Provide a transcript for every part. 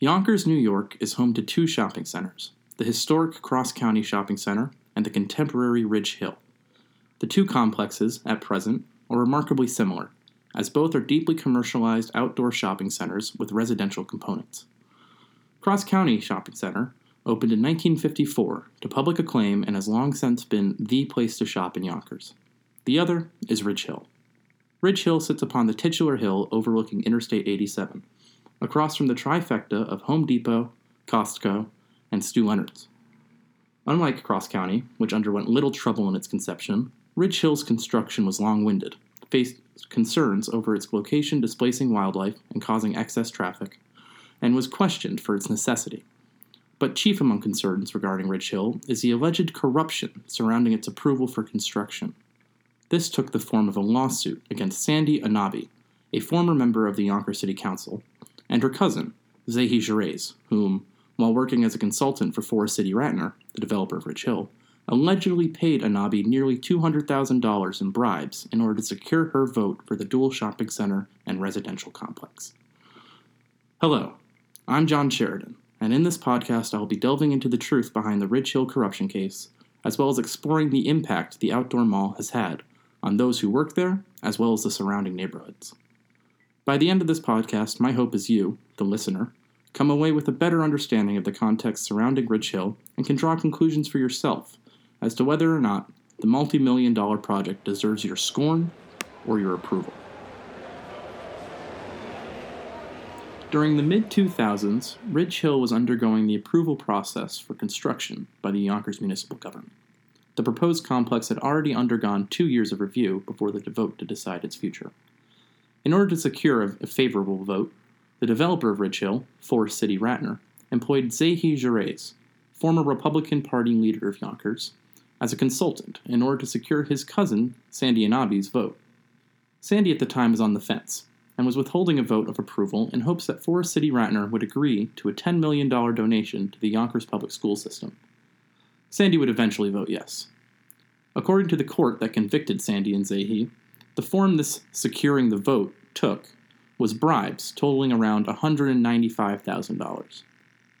Yonkers, New York is home to two shopping centers the historic Cross County Shopping Center and the contemporary Ridge Hill. The two complexes, at present, are remarkably similar, as both are deeply commercialized outdoor shopping centers with residential components. Cross County Shopping Center opened in 1954 to public acclaim and has long since been the place to shop in Yonkers. The other is Ridge Hill. Ridge Hill sits upon the titular hill overlooking Interstate 87 across from the trifecta of Home Depot, Costco, and Stew Leonard's. Unlike Cross County, which underwent little trouble in its conception, Ridge Hill's construction was long winded, faced concerns over its location displacing wildlife and causing excess traffic, and was questioned for its necessity. But chief among concerns regarding Ridge Hill is the alleged corruption surrounding its approval for construction. This took the form of a lawsuit against Sandy Annabi, a former member of the Yonkers City Council, and her cousin, Zehy Jereis, whom, while working as a consultant for Forest City Ratner, the developer of Ridge Hill, allegedly paid Annabi nearly $200,000 in bribes in order to secure her vote for the dual shopping center and residential complex. Hello, I'm John Sheridan, and in this podcast I will be delving into the truth behind the Ridge Hill corruption case, as well as exploring the impact the outdoor mall has had on those who work there, as well as the surrounding neighborhoods. By the end of this podcast, my hope is you, the listener, come away with a better understanding of the context surrounding Ridge Hill and can draw conclusions for yourself as to whether or not the multi million dollar project deserves your scorn or your approval. During the mid 2000s, Ridge Hill was undergoing the approval process for construction by the Yonkers municipal government. The proposed complex had already undergone two years of review before the vote to decide its future. In order to secure a, favorable vote, the developer of Ridge Hill, Forest City Ratner, employed Zehy Jereis, former Republican Party leader of Yonkers, as a consultant in order to secure his cousin, Sandy Annabi's vote. Sandy at the time was on the fence and was withholding a vote of approval in hopes that Forest City Ratner would agree to a $10 million donation to the Yonkers public school system. Sandy would eventually vote yes. According to the court that convicted Sandy and Zehy, the form this securing the vote took was bribes totaling around $195,000.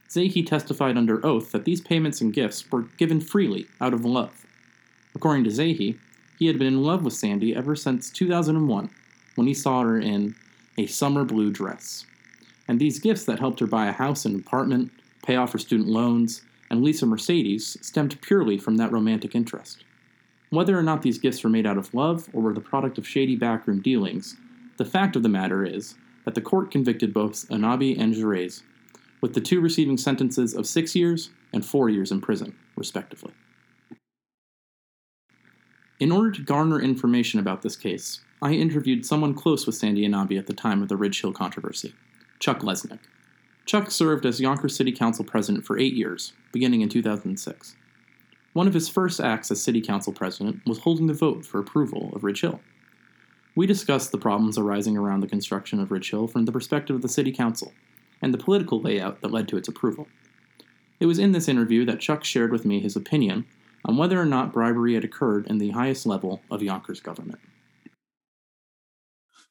Zehy testified under oath that these payments and gifts were given freely out of love. According to Zehy, he had been in love with Sandy ever since 2001 when he saw her in a summer blue dress. And these gifts that helped her buy a house and apartment, pay off her student loans, and lease a Mercedes stemmed purely from that romantic interest. Whether or not these gifts were made out of love or were the product of shady backroom dealings, the fact of the matter is that the court convicted both Annabi and Jereis, with the two receiving sentences of six years and four years in prison, respectively. In order to garner information about this case, I interviewed someone close with Sandy Annabi at the time of the Ridge Hill controversy, Chuck Lesnick. Chuck served as Yonkers City Council president for eight years, beginning in 2006. One of his first acts as City Council president was holding the vote for approval of Ridge Hill. We discussed the problems arising around the construction of Ridge Hill from the perspective of the City Council and the political layout that led to its approval. It was in this interview that Chuck shared with me his opinion on whether or not bribery had occurred in the highest level of Yonkers government.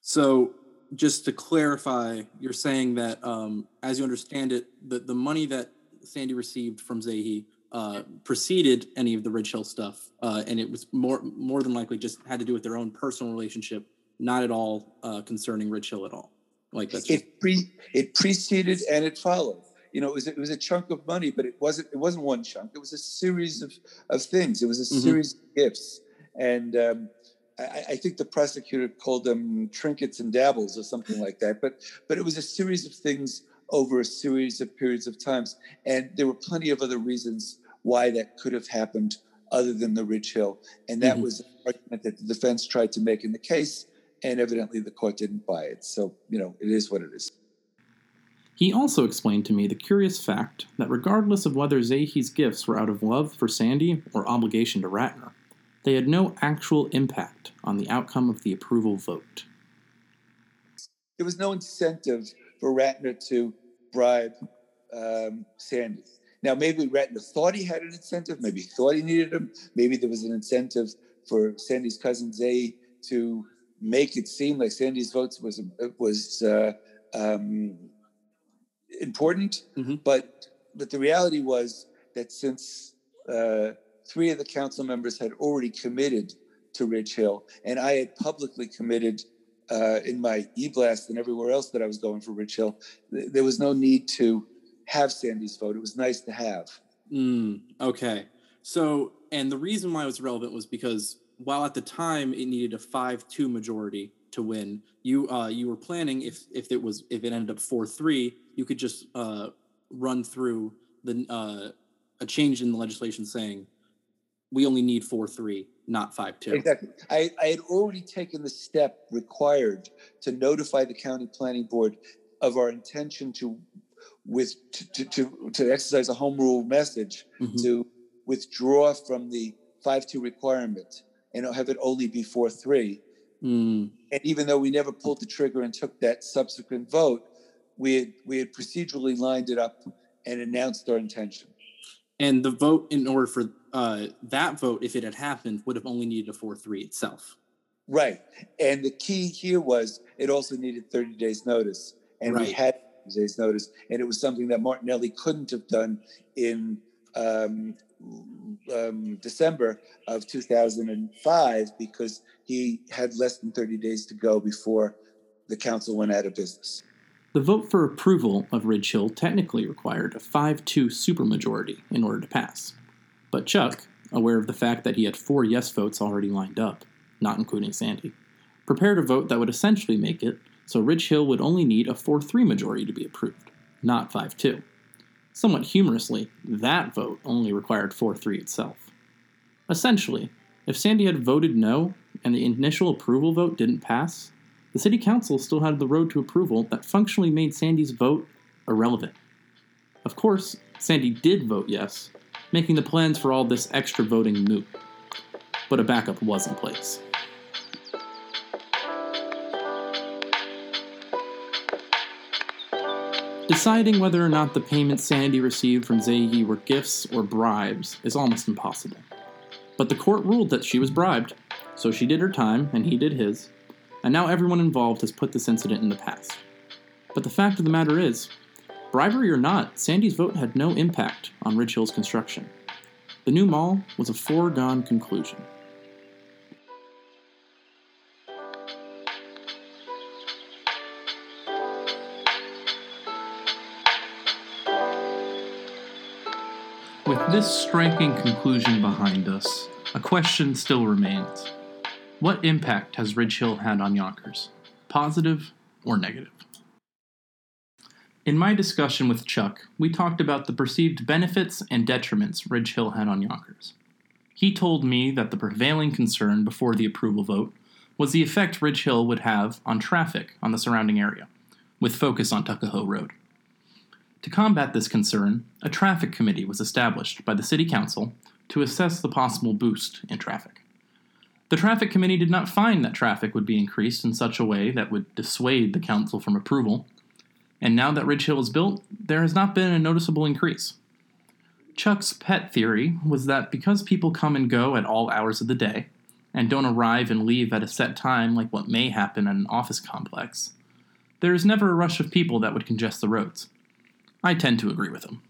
So, just to clarify, you're saying that, um, as you understand it, the, the money that Sandy received from Zehy uh, preceded any of the Ridge Hill stuff, uh, and it was more more than likely just had to do with their own personal relationship, not at all uh, concerning Ridge Hill at all. Like that's just- it pre it preceded and it followed. You know, it was it was a chunk of money, but it wasn't it wasn't one chunk. It was a series of of things. It was a mm-hmm. series of gifts, and um, I, I, think the prosecutor called them trinkets and dabbles or something like that. But but it was a series of things over a series of periods of times. And there were plenty of other reasons why that could have happened other than the Ridge Hill. And that mm-hmm. was an argument that the defense tried to make in the case. And evidently the court didn't buy it. So, you know, it is what it is. He also explained to me the curious fact that regardless of whether Zehy's gifts were out of love for Sandy or obligation to Ratner, they had no actual impact on the outcome of the approval vote. There was no incentive for Ratner to bribe um, Sandy. Now, maybe Ratner thought he had an incentive. Maybe he thought he needed him. Maybe there was an incentive for Sandy's cousin Zay to make it seem like Sandy's votes was was uh, um, important, Mhm. but but the reality was that since uh, three of the council members had already committed to Ridge Hill, and I had publicly committed uh, in my e-blast and everywhere else that I was going for Ridge Hill, th- there was no need to have Sandy's vote. It was nice to have. Mm, okay. So, and the reason why it was relevant was because while at the time it needed a five-two majority to win, you uh, you were planning if if it was if it ended up four-three, you could just uh, run through the uh, a change in the legislation saying we only need four-three, not five-two. Exactly. I, I had already taken the step required to notify the county planning board of our intention to with to, to, to, exercise a home rule message Mhm. to withdraw from the five two requirement and have it only be four three. Mm, And even though we never pulled the trigger and took that subsequent vote, we had we had procedurally lined it up and announced our intention. and the vote in order for uh, that vote, if it had happened, would have only needed a four-three itself. Right. And the key here was it also needed 30 days notice. And we had 30 days notice. And it was something that Martinelli couldn't have done in um, um, December of 2005 because he had less than 30 days to go before the council went out of business. The vote for approval of Ridge Hill technically required a 5 2 supermajority in order to pass. But Chuck, aware of the fact that he had four yes votes already lined up, not including Sandy, prepared a vote that would essentially make it so Ridge Hill would only need a 4 3 majority to be approved, not 5 2. Somewhat humorously, that vote only required 4 3 itself. Essentially, if Sandy had voted no and the initial approval vote didn't pass, the city council still had the road to approval that functionally made Sandy's vote irrelevant. Of course, Sandy did vote yes, making the plans for all this extra voting moot. But a backup was in place. Deciding whether or not the payments Sandy received from Zehy were gifts or bribes is almost impossible. But the court ruled that she was bribed, so she did her time and he did his, and now everyone involved has put this incident in the past. But the fact of the matter is, bribery or not, Sandy's vote had no impact on Ridge Hill's construction. The new mall was a foregone conclusion. This striking conclusion behind us, a question still remains. What impact has Ridge Hill had on Yonkers? Positive or negative? In my discussion with Chuck, we talked about the perceived benefits and detriments Ridge Hill had on Yonkers. He told me that the prevailing concern before the approval vote was the effect Ridge Hill would have on traffic on the surrounding area, with focus on Tuckahoe Road. To combat this concern, a traffic committee was established by the City Council to assess the possible boost in traffic. The traffic committee did not find that traffic would be increased in such a way that would dissuade the council from approval, and now that Ridge Hill is built, there has not been a noticeable increase. Chuck's pet theory was that because people come and go at all hours of the day, and don't arrive and leave at a set time like what may happen at an office complex, there is never a rush of people that would congest the roads. I tend to agree with him.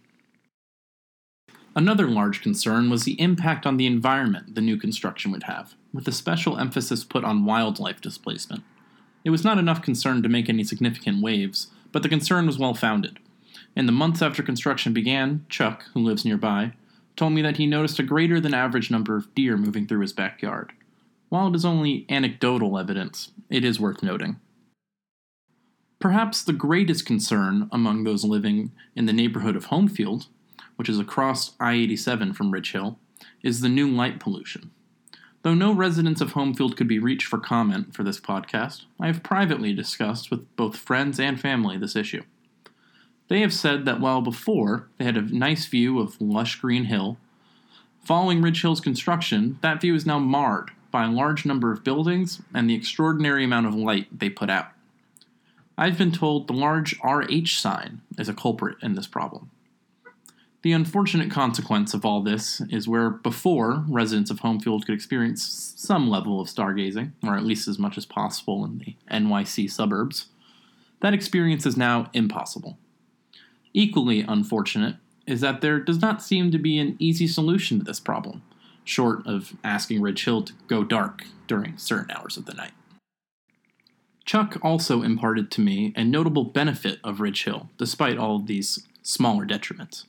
Another large concern was the impact on the environment the new construction would have, with a special emphasis put on wildlife displacement. It was not enough concern to make any significant waves, but the concern was well founded. In the months after construction began, Chuck, who lives nearby, told me that he noticed a greater than average number of deer moving through his backyard. While it is only anecdotal evidence, it is worth noting. Perhaps the greatest concern among those living in the neighborhood of Homefield, which is across I 87 from Ridge Hill, is the new light pollution. Though no residents of Homefield could be reached for comment for this podcast, I have privately discussed with both friends and family this issue. They have said that while before they had a nice view of lush green hill, following Ridge Hill's construction, that view is now marred by a large number of buildings and the extraordinary amount of light they put out. I've been told the large RH sign is a culprit in this problem. The unfortunate consequence of all this is where before residents of Homefield could experience some level of stargazing, or at least as much as possible in the NYC suburbs, that experience is now impossible. Equally unfortunate is that there does not seem to be an easy solution to this problem, short of asking Ridge Hill to go dark during certain hours of the night. Chuck also imparted to me a notable benefit of Ridge Hill, despite all of these smaller detriments.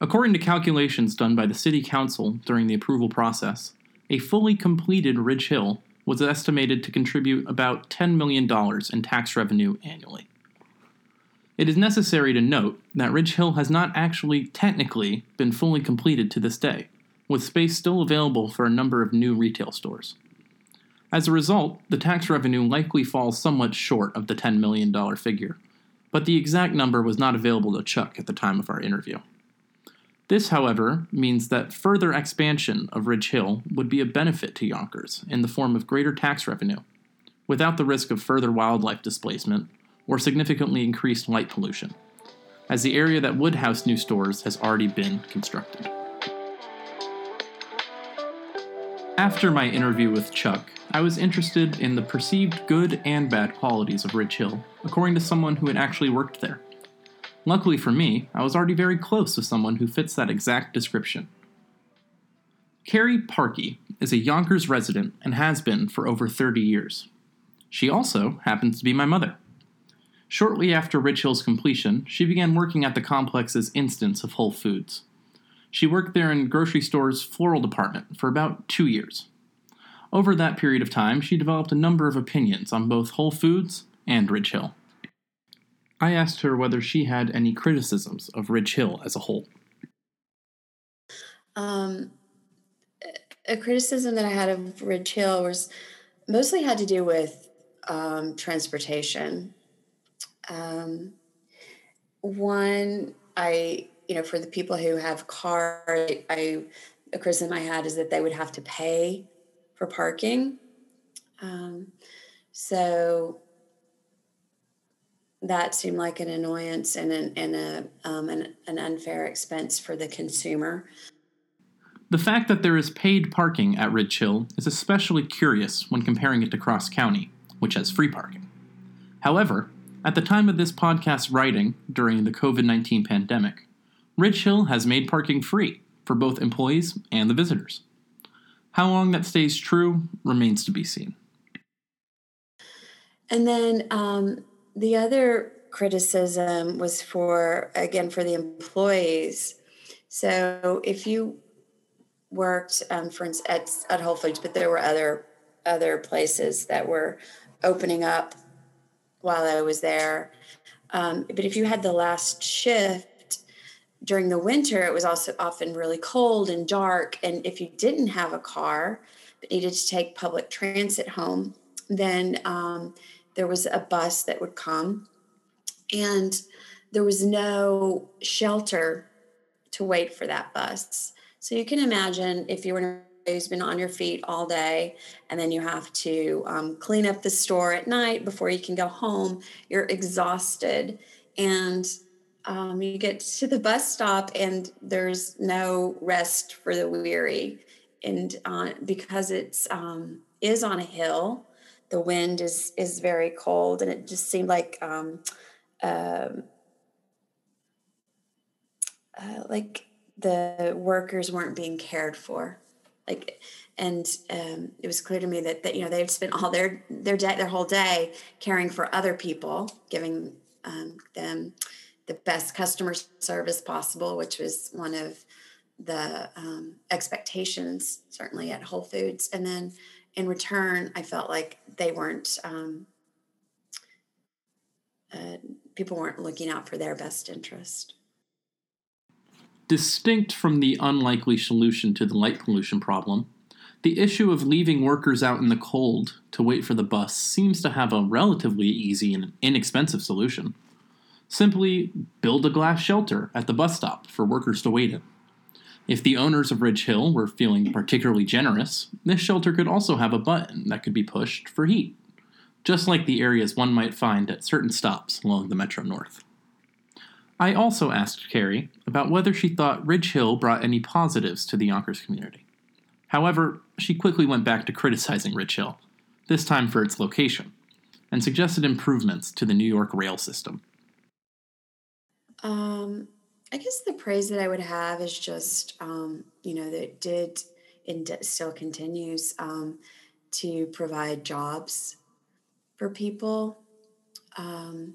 According to calculations done by the City Council during the approval process, a fully completed Ridge Hill was estimated to contribute about $10 million in tax revenue annually. It is necessary to note that Ridge Hill has not actually technically been fully completed to this day, with space still available for a number of new retail stores. As a result, the tax revenue likely falls somewhat short of the $10 million figure, but the exact number was not available to Chuck at the time of our interview. This, however, means that further expansion of Ridge Hill would be a benefit to Yonkers in the form of greater tax revenue, without the risk of further wildlife displacement or significantly increased light pollution, as the area that would house new stores has already been constructed. After my interview with Chuck, I was interested in the perceived good and bad qualities of Ridge Hill, according to someone who had actually worked there. Luckily for me, I was already very close to someone who fits that exact description. Carrie Parkey is a Yonkers resident and has been for over 30 years. She also happens to be my mother. Shortly after Ridge Hill's completion, she began working at the complex's instance of Whole Foods. She worked there in grocery store's floral department for about two years. Over that period of time, she developed a number of opinions on both Whole Foods and Ridge Hill. I asked her whether she had any criticisms of Ridge Hill as a whole. Um, a criticism that I had of Ridge Hill was mostly had to do with um, transportation. Um, one, I you know, for the people who have cars, I a criticism I had is that they would have to pay for parking. Um, so that seemed like an annoyance and an, and a um, an, an unfair expense for the consumer. The fact that there is paid parking at Ridge Hill is especially curious when comparing it to Cross County, which has free parking. However, at the time of this podcast's writing during the COVID 19 pandemic, Ridge Hill has made parking free for both employees and the visitors. How long that stays true remains to be seen. And then um, the other criticism was for, again, for the employees. So if you worked, um, for instance, at, at Whole Foods, but there were other other places that were opening up while I was there. Um, but if you had the last shift, during the winter, it was also often really cold and dark. And if you didn't have a car but needed to take public transit home, then um, there was a bus that would come. And there was no shelter to wait for that bus. So you can imagine if you were who's been on your feet all day and then you have to um, clean up the store at night before you can go home you're exhausted and um, you get to the bus stop and there's no rest for the weary. And uh, because it's um, is on a hill the wind is is very cold and it just seemed like um, um uh, like the workers weren't being cared for. Like and um, it was clear to me that, that you know they'd spent all their their day their whole day caring for other people giving um, them the best customer service possible, which was one of the um, expectations, certainly at Whole Foods. And then in return, I felt like they weren't, um, uh, people weren't looking out for their best interest. Distinct from the unlikely solution to the light pollution problem, the issue of leaving workers out in the cold to wait for the bus seems to have a relatively easy and inexpensive solution. Simply build a glass shelter at the bus stop for workers to wait in. If the owners of Ridge Hill were feeling particularly generous, this shelter could also have a button that could be pushed for heat, just like the areas one might find at certain stops along the Metro North. I also asked Carrie about whether she thought Ridge Hill brought any positives to the Yonkers community. However, she quickly went back to criticizing Ridge Hill, this time for its location, and suggested improvements to the New York rail system. Um, I guess the praise that I would have is just, um, you know, that did and still continues um, to provide jobs for people. Um,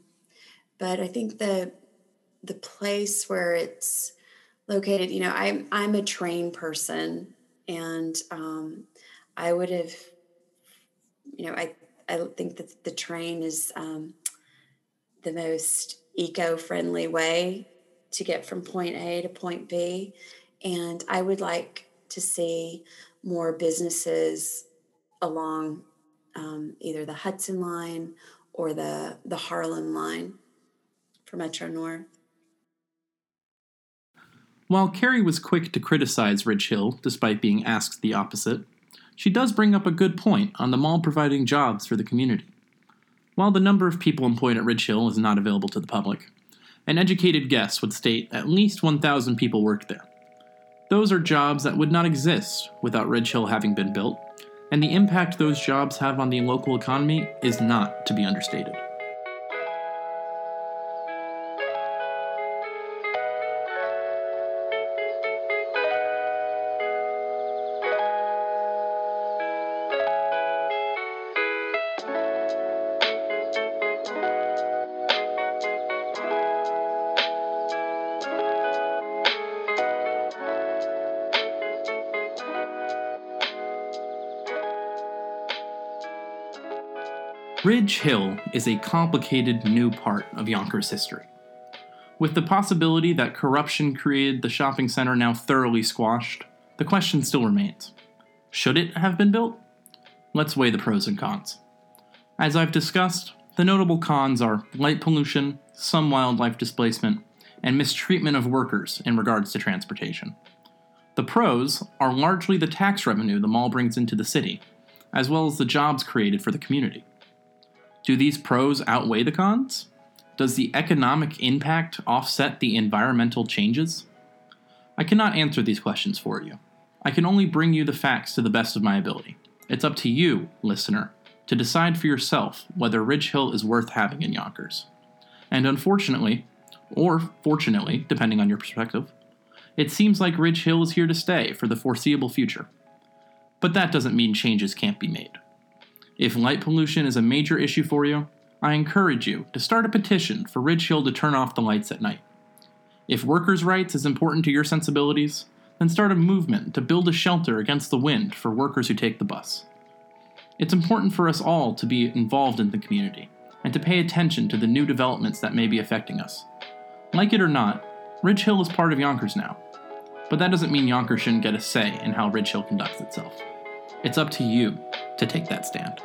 but I think the the place where it's located, you know, I'm I'm a train person, and um, I would have, you know, I I think that the train is um, the most eco-friendly way to get from point A to point B, and I would like to see more businesses along um, either the Hudson line or the the Harlem line for Metro North. While Carrie was quick to criticize Ridge Hill despite being asked the opposite, she does bring up a good point on the mall providing jobs for the community. While the number of people employed at Ridge Hill is not available to the public, an educated guess would state at least 1,000 people worked there. Those are jobs that would not exist without Ridge Hill having been built, and the impact those jobs have on the local economy is not to be understated. Ridge Hill is a complicated new part of Yonkers history. With the possibility that corruption created the shopping center now thoroughly squashed, the question still remains should it have been built? Let's weigh the pros and cons. As I've discussed, the notable cons are light pollution, some wildlife displacement, and mistreatment of workers in regards to transportation. The pros are largely the tax revenue the mall brings into the city, as well as the jobs created for the community. Do these pros outweigh the cons? Does the economic impact offset the environmental changes? I cannot answer these questions for you. I can only bring you the facts to the best of my ability. It's up to you, listener, to decide for yourself whether Ridge Hill is worth having in Yonkers. And unfortunately, or fortunately, depending on your perspective, it seems like Ridge Hill is here to stay for the foreseeable future. But that doesn't mean changes can't be made. If light pollution is a major issue for you, I encourage you to start a petition for Ridge Hill to turn off the lights at night. If workers' rights is important to your sensibilities, then start a movement to build a shelter against the wind for workers who take the bus. It's important for us all to be involved in the community and to pay attention to the new developments that may be affecting us. Like it or not, Ridge Hill is part of Yonkers now, but that doesn't mean Yonkers shouldn't get a say in how Ridge Hill conducts itself. It's up to you to take that stand.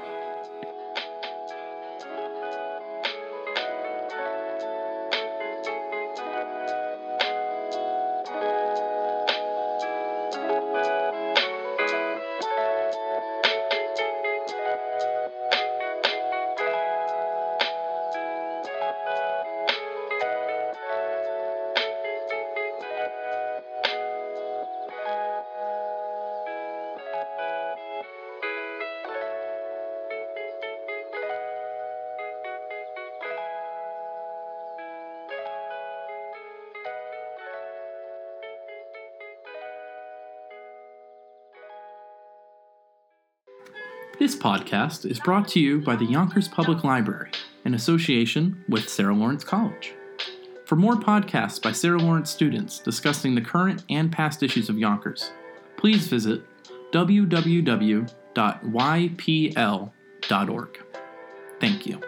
This podcast is brought to you by the Yonkers Public Library in association with Sarah Lawrence College. For more podcasts by Sarah Lawrence students discussing the current and past issues of Yonkers, please visit www.ypl.org. Thank you.